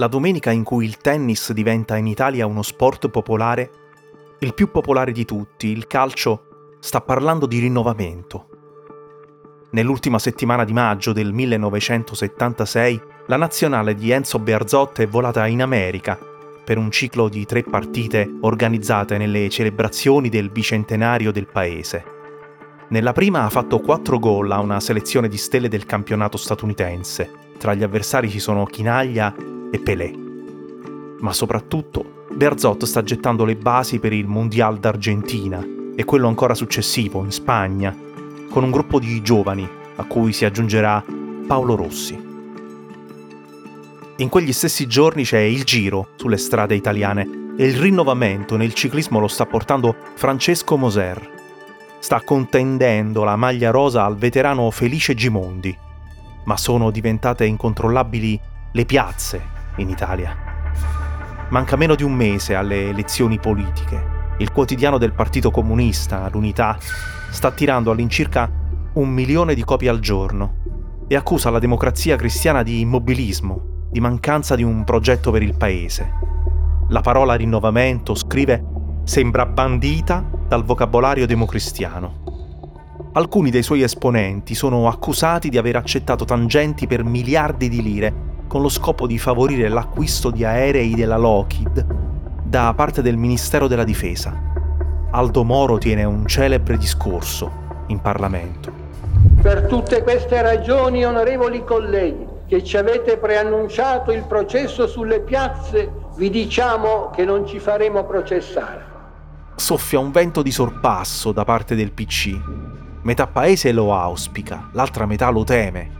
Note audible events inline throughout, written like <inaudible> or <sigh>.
La domenica in cui il tennis diventa in Italia uno sport popolare, il più popolare di tutti, il calcio, sta parlando di rinnovamento. Nell'ultima settimana di maggio del 1976, la nazionale di Enzo Bearzot è volata in America per un ciclo di tre partite organizzate nelle celebrazioni del bicentenario del paese. Nella prima ha fatto 4 gol a una selezione di stelle del campionato statunitense. Tra gli avversari ci sono Chinaglia e Pelé. Ma soprattutto, Berzot sta gettando le basi per il Mondial d'Argentina e quello ancora successivo, in Spagna, con un gruppo di giovani a cui si aggiungerà Paolo Rossi. In quegli stessi giorni c'è il giro sulle strade italiane e il rinnovamento nel ciclismo lo sta portando Francesco Moser, sta contendendo la maglia rosa al veterano Felice Gimondi, ma sono diventate incontrollabili le piazze in Italia. Manca meno di un mese alle elezioni politiche. Il quotidiano del Partito Comunista, l'Unità, sta tirando all'incirca un milione di copie al giorno e accusa la democrazia cristiana di immobilismo, di mancanza di un progetto per il paese. La parola rinnovamento, scrive, sembra bandita dal vocabolario democristiano. Alcuni dei suoi esponenti sono accusati di aver accettato tangenti per miliardi di lire con lo scopo di favorire l'acquisto di aerei della Lockheed da parte del Ministero della Difesa. Aldo Moro tiene un celebre discorso in Parlamento. Per tutte queste ragioni, onorevoli colleghi, che ci avete preannunciato il processo sulle piazze, vi diciamo che non ci faremo processare soffia un vento di sorpasso da parte del PC. Metà paese lo auspica, l'altra metà lo teme.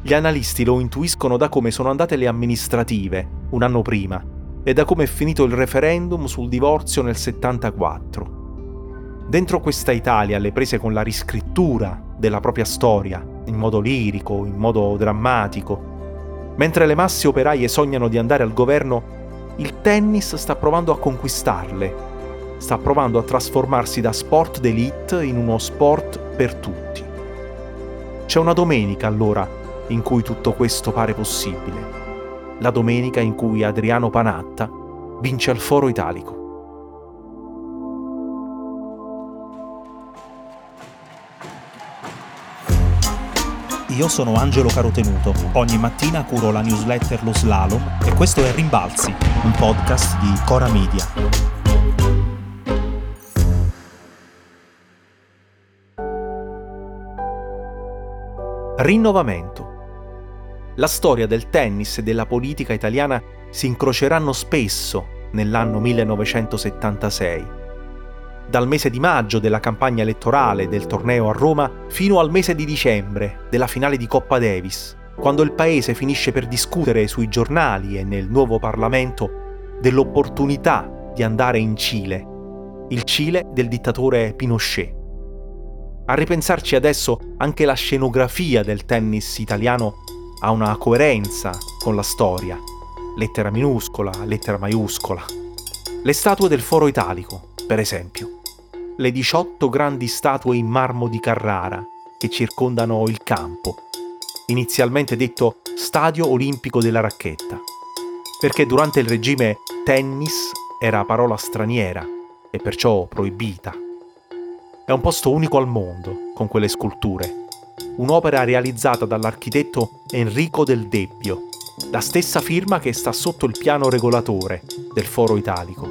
Gli analisti lo intuiscono da come sono andate le amministrative un anno prima e da come è finito il referendum sul divorzio nel 74. Dentro questa Italia, alle prese con la riscrittura della propria storia, in modo lirico, in modo drammatico, mentre le masse operaie sognano di andare al governo, il tennis sta provando a conquistarle sta provando a trasformarsi da sport d'elite in uno sport per tutti. C'è una domenica allora in cui tutto questo pare possibile. La domenica in cui Adriano Panatta vince al Foro Italico. Io sono Angelo Carotenuto. Ogni mattina curo la newsletter Lo Slalom e questo è Rimbalzi, un podcast di Cora Media. Rinnovamento. La storia del tennis e della politica italiana si incroceranno spesso nell'anno 1976. Dal mese di maggio della campagna elettorale del torneo a Roma fino al mese di dicembre della finale di Coppa Davis, quando il paese finisce per discutere sui giornali e nel nuovo Parlamento dell'opportunità di andare in Cile, il Cile del dittatore Pinochet. A ripensarci adesso anche la scenografia del tennis italiano ha una coerenza con la storia. Lettera minuscola, lettera maiuscola. Le statue del Foro Italico, per esempio. Le 18 grandi statue in marmo di Carrara che circondano il campo, inizialmente detto Stadio Olimpico della Racchetta, perché durante il regime tennis era parola straniera e perciò proibita. È un posto unico al mondo, con quelle sculture. Un'opera realizzata dall'architetto Enrico Del Debbio, la stessa firma che sta sotto il piano regolatore del Foro Italico.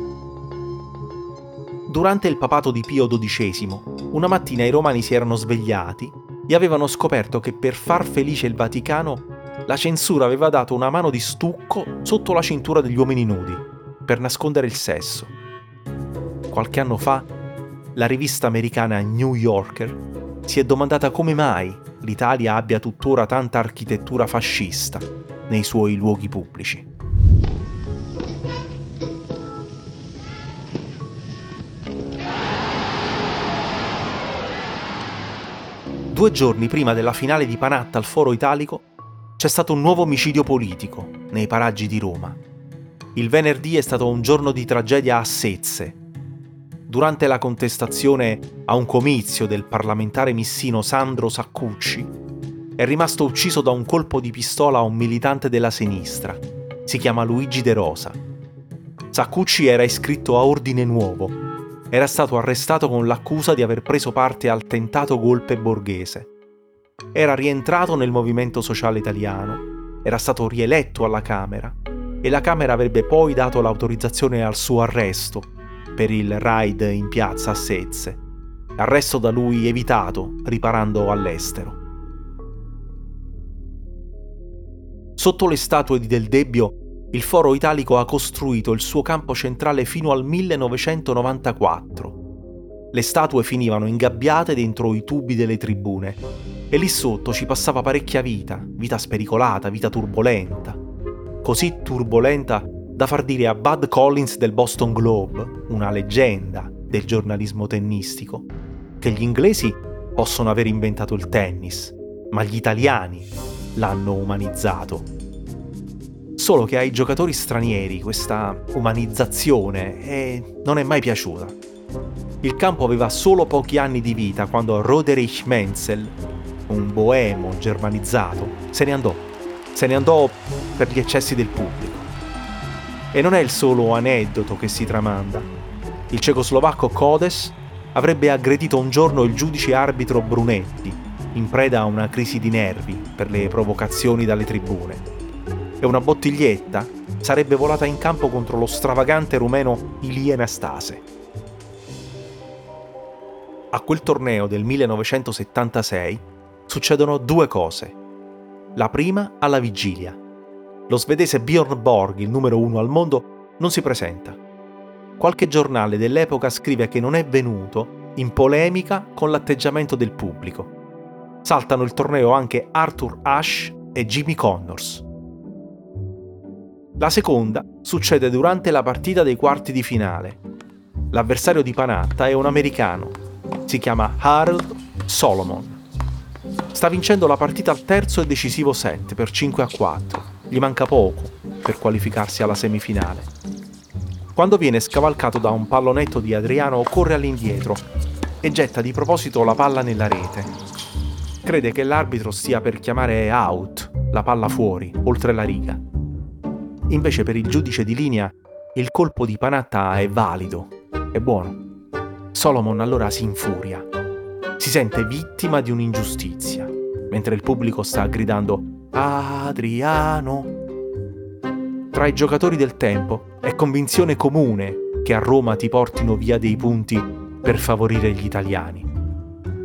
Durante il papato di Pio XII, una mattina i romani si erano svegliati e avevano scoperto che per far felice il Vaticano la censura aveva dato una mano di stucco sotto la cintura degli uomini nudi, per nascondere il sesso qualche anno fa, la rivista americana New Yorker si è domandata come mai l'Italia abbia tuttora tanta architettura fascista nei suoi luoghi pubblici. Due giorni prima della finale di Panatta al Foro Italico c'è stato un nuovo omicidio politico nei paraggi di Roma. Il venerdì è stato un giorno di tragedia a Sezze. Durante la contestazione a un comizio del parlamentare missino Sandro Saccucci, è rimasto ucciso da un colpo di pistola un militante della sinistra. Si chiama Luigi De Rosa. Saccucci era iscritto a Ordine Nuovo era stato arrestato con l'accusa di aver preso parte al tentato golpe borghese. Era rientrato nel movimento sociale italiano, era stato rieletto alla Camera e la Camera avrebbe poi dato l'autorizzazione al suo arresto per il raid in piazza a Sezze, arresto da lui evitato riparando all'estero. Sotto le statue di Del Debbio il Foro Italico ha costruito il suo campo centrale fino al 1994. Le statue finivano ingabbiate dentro i tubi delle tribune e lì sotto ci passava parecchia vita, vita spericolata, vita turbolenta. Così turbolenta da far dire a Bud Collins del Boston Globe, una leggenda del giornalismo tennistico, che gli inglesi possono aver inventato il tennis, ma gli italiani l'hanno umanizzato solo che ai giocatori stranieri questa umanizzazione è... non è mai piaciuta. Il campo aveva solo pochi anni di vita quando Roderich Menzel, un boemo germanizzato, se ne andò. Se ne andò per gli eccessi del pubblico. E non è il solo aneddoto che si tramanda. Il cecoslovacco Kodes avrebbe aggredito un giorno il giudice arbitro Brunetti, in preda a una crisi di nervi per le provocazioni dalle tribune e una bottiglietta sarebbe volata in campo contro lo stravagante rumeno Ilie Nastase. A quel torneo del 1976 succedono due cose. La prima alla vigilia. Lo svedese Björn Borg, il numero uno al mondo, non si presenta. Qualche giornale dell'epoca scrive che non è venuto in polemica con l'atteggiamento del pubblico. Saltano il torneo anche Arthur Ashe e Jimmy Connors. La seconda succede durante la partita dei quarti di finale. L'avversario di Panatta è un americano. Si chiama Harold Solomon. Sta vincendo la partita al terzo e decisivo set per 5 a 4. Gli manca poco per qualificarsi alla semifinale. Quando viene scavalcato da un pallonetto di Adriano, corre all'indietro e getta di proposito la palla nella rete. Crede che l'arbitro stia per chiamare out, la palla fuori, oltre la riga. Invece per il giudice di linea il colpo di Panatta è valido, è buono. Solomon allora si infuria. Si sente vittima di un'ingiustizia, mentre il pubblico sta gridando Adriano. Tra i giocatori del tempo è convinzione comune che a Roma ti portino via dei punti per favorire gli italiani.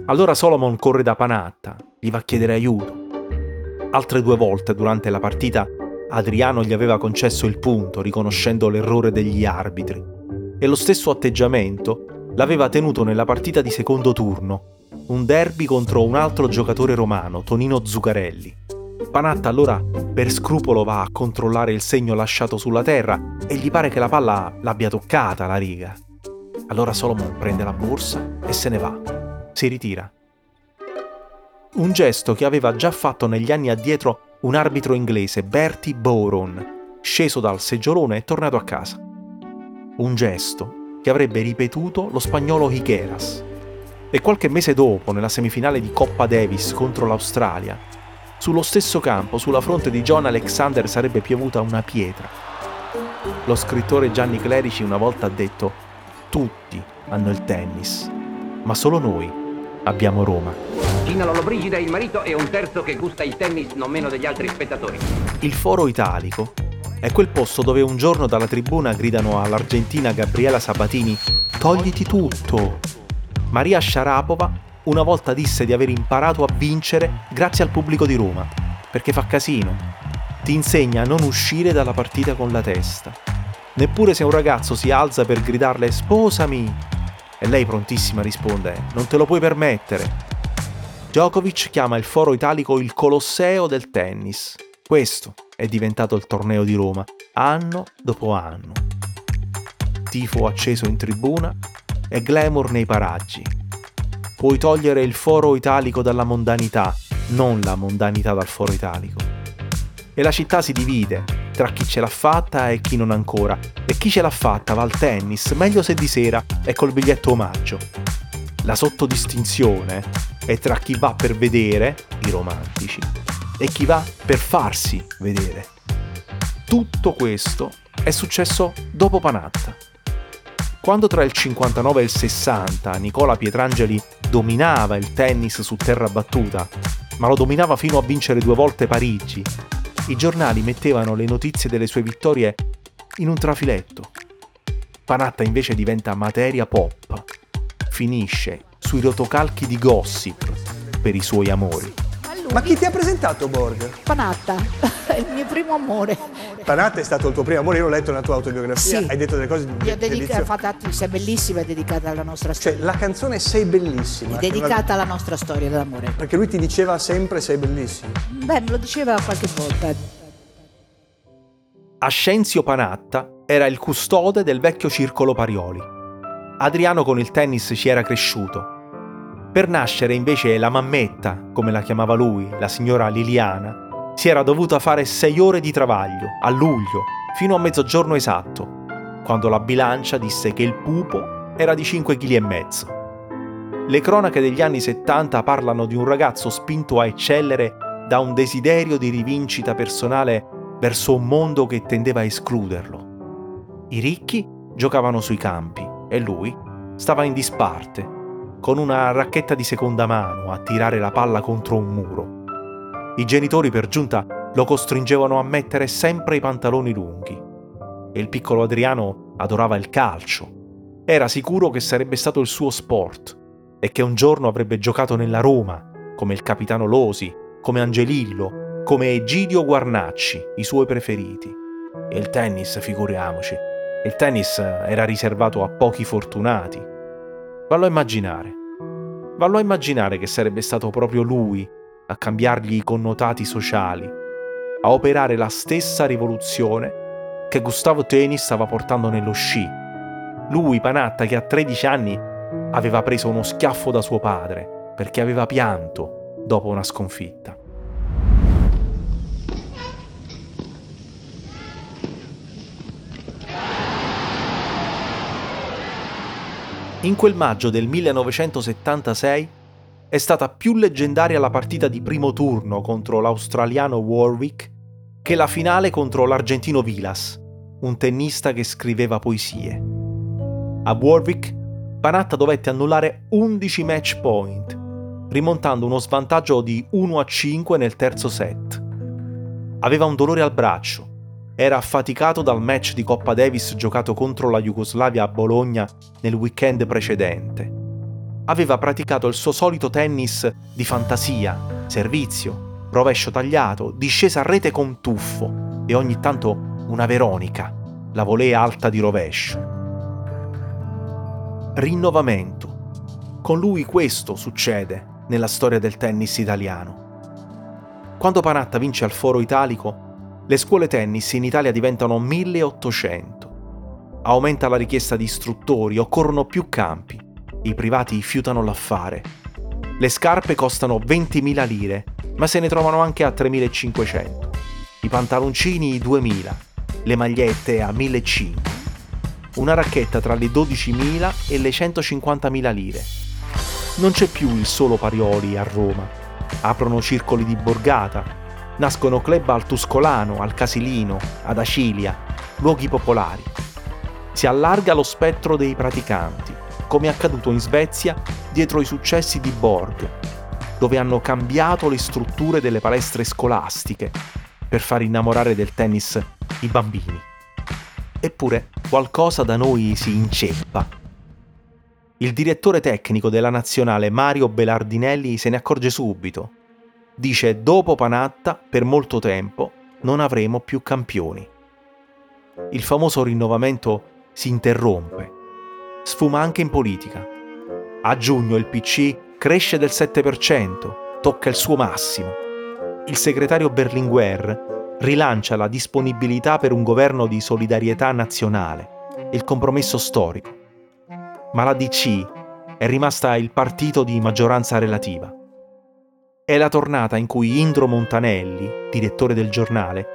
Allora Solomon corre da Panatta, gli va a chiedere aiuto. Altre due volte durante la partita Adriano gli aveva concesso il punto, riconoscendo l'errore degli arbitri, e lo stesso atteggiamento l'aveva tenuto nella partita di secondo turno, un derby contro un altro giocatore romano, Tonino Zuccarelli. Panatta allora per scrupolo va a controllare il segno lasciato sulla terra e gli pare che la palla l'abbia toccata la riga. Allora Solomon prende la borsa e se ne va. Si ritira. Un gesto che aveva già fatto negli anni addietro un arbitro inglese, Bertie Bowron, sceso dal seggiolone e tornato a casa. Un gesto che avrebbe ripetuto lo spagnolo Higueras. E qualche mese dopo, nella semifinale di Coppa Davis contro l'Australia, sullo stesso campo, sulla fronte di John Alexander, sarebbe piovuta una pietra. Lo scrittore Gianni Clerici una volta ha detto: Tutti hanno il tennis, ma solo noi abbiamo Roma. Gina Lollobrigida, il marito, e un terzo che gusta il tennis non meno degli altri spettatori. Il foro italico è quel posto dove un giorno dalla tribuna gridano all'argentina Gabriela Sabatini Togliti tutto! Maria Sharapova una volta disse di aver imparato a vincere grazie al pubblico di Roma, perché fa casino. Ti insegna a non uscire dalla partita con la testa. neppure se un ragazzo si alza per gridarle sposami. E lei prontissima risponde non te lo puoi permettere. Djokovic chiama il foro italico il Colosseo del tennis. Questo è diventato il torneo di Roma, anno dopo anno. Tifo acceso in tribuna e glamour nei paraggi. Puoi togliere il foro italico dalla mondanità, non la mondanità dal foro italico. E la città si divide tra chi ce l'ha fatta e chi non ancora. E chi ce l'ha fatta va al tennis, meglio se di sera e col biglietto omaggio. La sottodistinzione è tra chi va per vedere, i romantici, e chi va per farsi vedere. Tutto questo è successo dopo Panatta. Quando tra il 59 e il 60 Nicola Pietrangeli dominava il tennis su terra battuta, ma lo dominava fino a vincere due volte Parigi, i giornali mettevano le notizie delle sue vittorie in un trafiletto. Panatta invece diventa materia pop, finisce sui rotocalchi di gossip per i suoi amori. Ma chi ti ha presentato Borg? Panatta, è <laughs> il mio primo amore. Panatta è stato il tuo primo amore, io l'ho letto nella tua autobiografia, Sì. hai detto delle cose Io dedica, fatta, sei bellissima, è dedicata alla nostra Cioè, storia. la canzone Sei bellissima. è dedicata alla nostra storia d'amore. Perché lui ti diceva sempre sei bellissima. Beh, me lo diceva qualche volta. Ascenzio Panatta era il custode del vecchio circolo Parioli. Adriano con il tennis ci era cresciuto. Per nascere invece la mammetta, come la chiamava lui, la signora Liliana, si era dovuta fare sei ore di travaglio, a luglio, fino a mezzogiorno esatto, quando la bilancia disse che il pupo era di 5 kg e mezzo. Le cronache degli anni 70 parlano di un ragazzo spinto a eccellere da un desiderio di rivincita personale verso un mondo che tendeva a escluderlo. I ricchi giocavano sui campi e lui stava in disparte, con una racchetta di seconda mano a tirare la palla contro un muro. I genitori per giunta lo costringevano a mettere sempre i pantaloni lunghi. E il piccolo Adriano adorava il calcio. Era sicuro che sarebbe stato il suo sport e che un giorno avrebbe giocato nella Roma, come il capitano Losi, come Angelillo, come Egidio Guarnacci, i suoi preferiti. E il tennis, figuriamoci. Il tennis era riservato a pochi fortunati. Vallo a immaginare. Vallo a immaginare che sarebbe stato proprio lui a cambiargli i connotati sociali, a operare la stessa rivoluzione che Gustavo Teni stava portando nello sci. Lui, Panatta, che a 13 anni aveva preso uno schiaffo da suo padre perché aveva pianto dopo una sconfitta. In quel maggio del 1976 è stata più leggendaria la partita di primo turno contro l'australiano Warwick che la finale contro l'argentino Vilas, un tennista che scriveva poesie. A Warwick, Panatta dovette annullare 11 match point, rimontando uno svantaggio di 1 a 5 nel terzo set. Aveva un dolore al braccio, era affaticato dal match di Coppa Davis giocato contro la Jugoslavia a Bologna nel weekend precedente. Aveva praticato il suo solito tennis di fantasia, servizio, rovescio tagliato, discesa a rete con tuffo e ogni tanto una Veronica, la volea alta di rovescio. Rinnovamento. Con lui questo succede nella storia del tennis italiano. Quando Panatta vince al Foro Italico, le scuole tennis in Italia diventano 1800. Aumenta la richiesta di istruttori, occorrono più campi. I privati fiutano l'affare. Le scarpe costano 20.000 lire, ma se ne trovano anche a 3.500. I pantaloncini 2.000, le magliette a 1.500. Una racchetta tra le 12.000 e le 150.000 lire. Non c'è più il solo Parioli a Roma. Aprono circoli di borgata, nascono club al Tuscolano, al Casilino, ad Acilia, luoghi popolari. Si allarga lo spettro dei praticanti, come è accaduto in Svezia dietro i successi di Borg, dove hanno cambiato le strutture delle palestre scolastiche per far innamorare del tennis i bambini. Eppure qualcosa da noi si inceppa. Il direttore tecnico della nazionale Mario Belardinelli se ne accorge subito dice dopo Panatta per molto tempo non avremo più campioni. il famoso rinnovamento si interrompe. Sfuma anche in politica. A giugno il PC cresce del 7%, tocca il suo massimo. Il segretario Berlinguer rilancia la disponibilità per un governo di solidarietà nazionale, il compromesso storico. Ma la DC è rimasta il partito di maggioranza relativa. È la tornata in cui Indro Montanelli, direttore del giornale,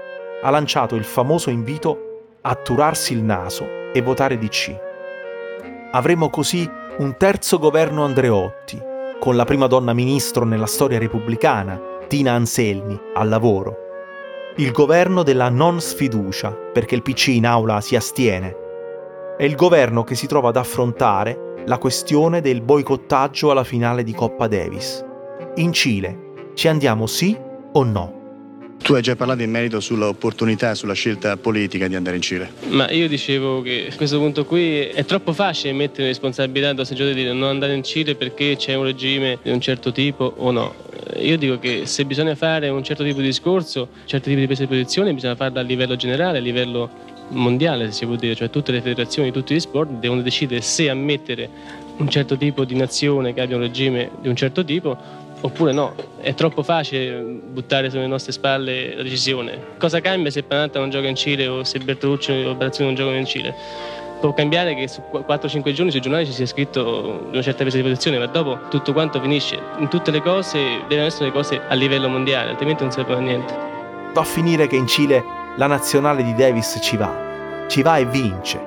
ha lanciato il famoso invito a turarsi il naso e votare DC. Avremo così un terzo governo Andreotti, con la prima donna ministro nella storia repubblicana, Tina Anselmi, al lavoro. Il governo della non sfiducia, perché il PC in aula si astiene. È il governo che si trova ad affrontare la questione del boicottaggio alla finale di Coppa Davis. In Cile ci andiamo sì o no? Tu hai già parlato in merito sull'opportunità sulla scelta politica di andare in Cile. Ma io dicevo che a questo punto qui è troppo facile mettere responsabilità addosso ai giocatori di non andare in Cile perché c'è un regime di un certo tipo o no. Io dico che se bisogna fare un certo tipo di discorso, un certo tipo di presa di posizione, bisogna farlo a livello generale, a livello mondiale, se si può dire, cioè tutte le federazioni tutti gli sport devono decidere se ammettere un certo tipo di nazione che abbia un regime di un certo tipo oppure no. È troppo facile buttare sulle nostre spalle la decisione. Cosa cambia se Panatta non gioca in Cile o se Bertolucci o Barazzoni non giocano in Cile? Può cambiare che su 4-5 giorni sui giornali ci sia scritto una certa presa di posizione, ma dopo tutto quanto finisce. In tutte le cose devono essere le cose a livello mondiale, altrimenti non serve a niente. Va a finire che in Cile la nazionale di Davis ci va, ci va e vince.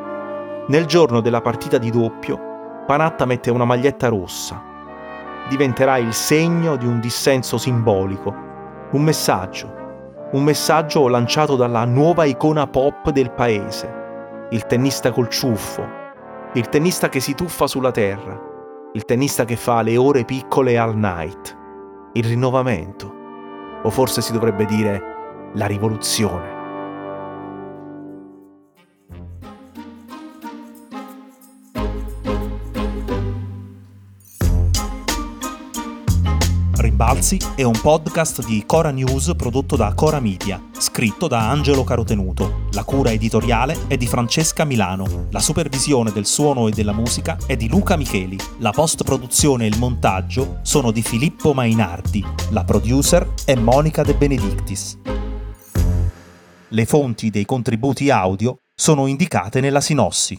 Nel giorno della partita di doppio, Panatta mette una maglietta rossa. Diventerà il segno di un dissenso simbolico, un messaggio, un messaggio lanciato dalla nuova icona pop del paese, il tennista col ciuffo, il tennista che si tuffa sulla terra, il tennista che fa le ore piccole all night, il rinnovamento, o forse si dovrebbe dire la rivoluzione. Rimbalzi è un podcast di Cora News prodotto da Cora Media, scritto da Angelo Carotenuto. La cura editoriale è di Francesca Milano. La supervisione del suono e della musica è di Luca Micheli. La post-produzione e il montaggio sono di Filippo Mainardi. La producer è Monica De Benedictis. Le fonti dei contributi audio sono indicate nella sinossi.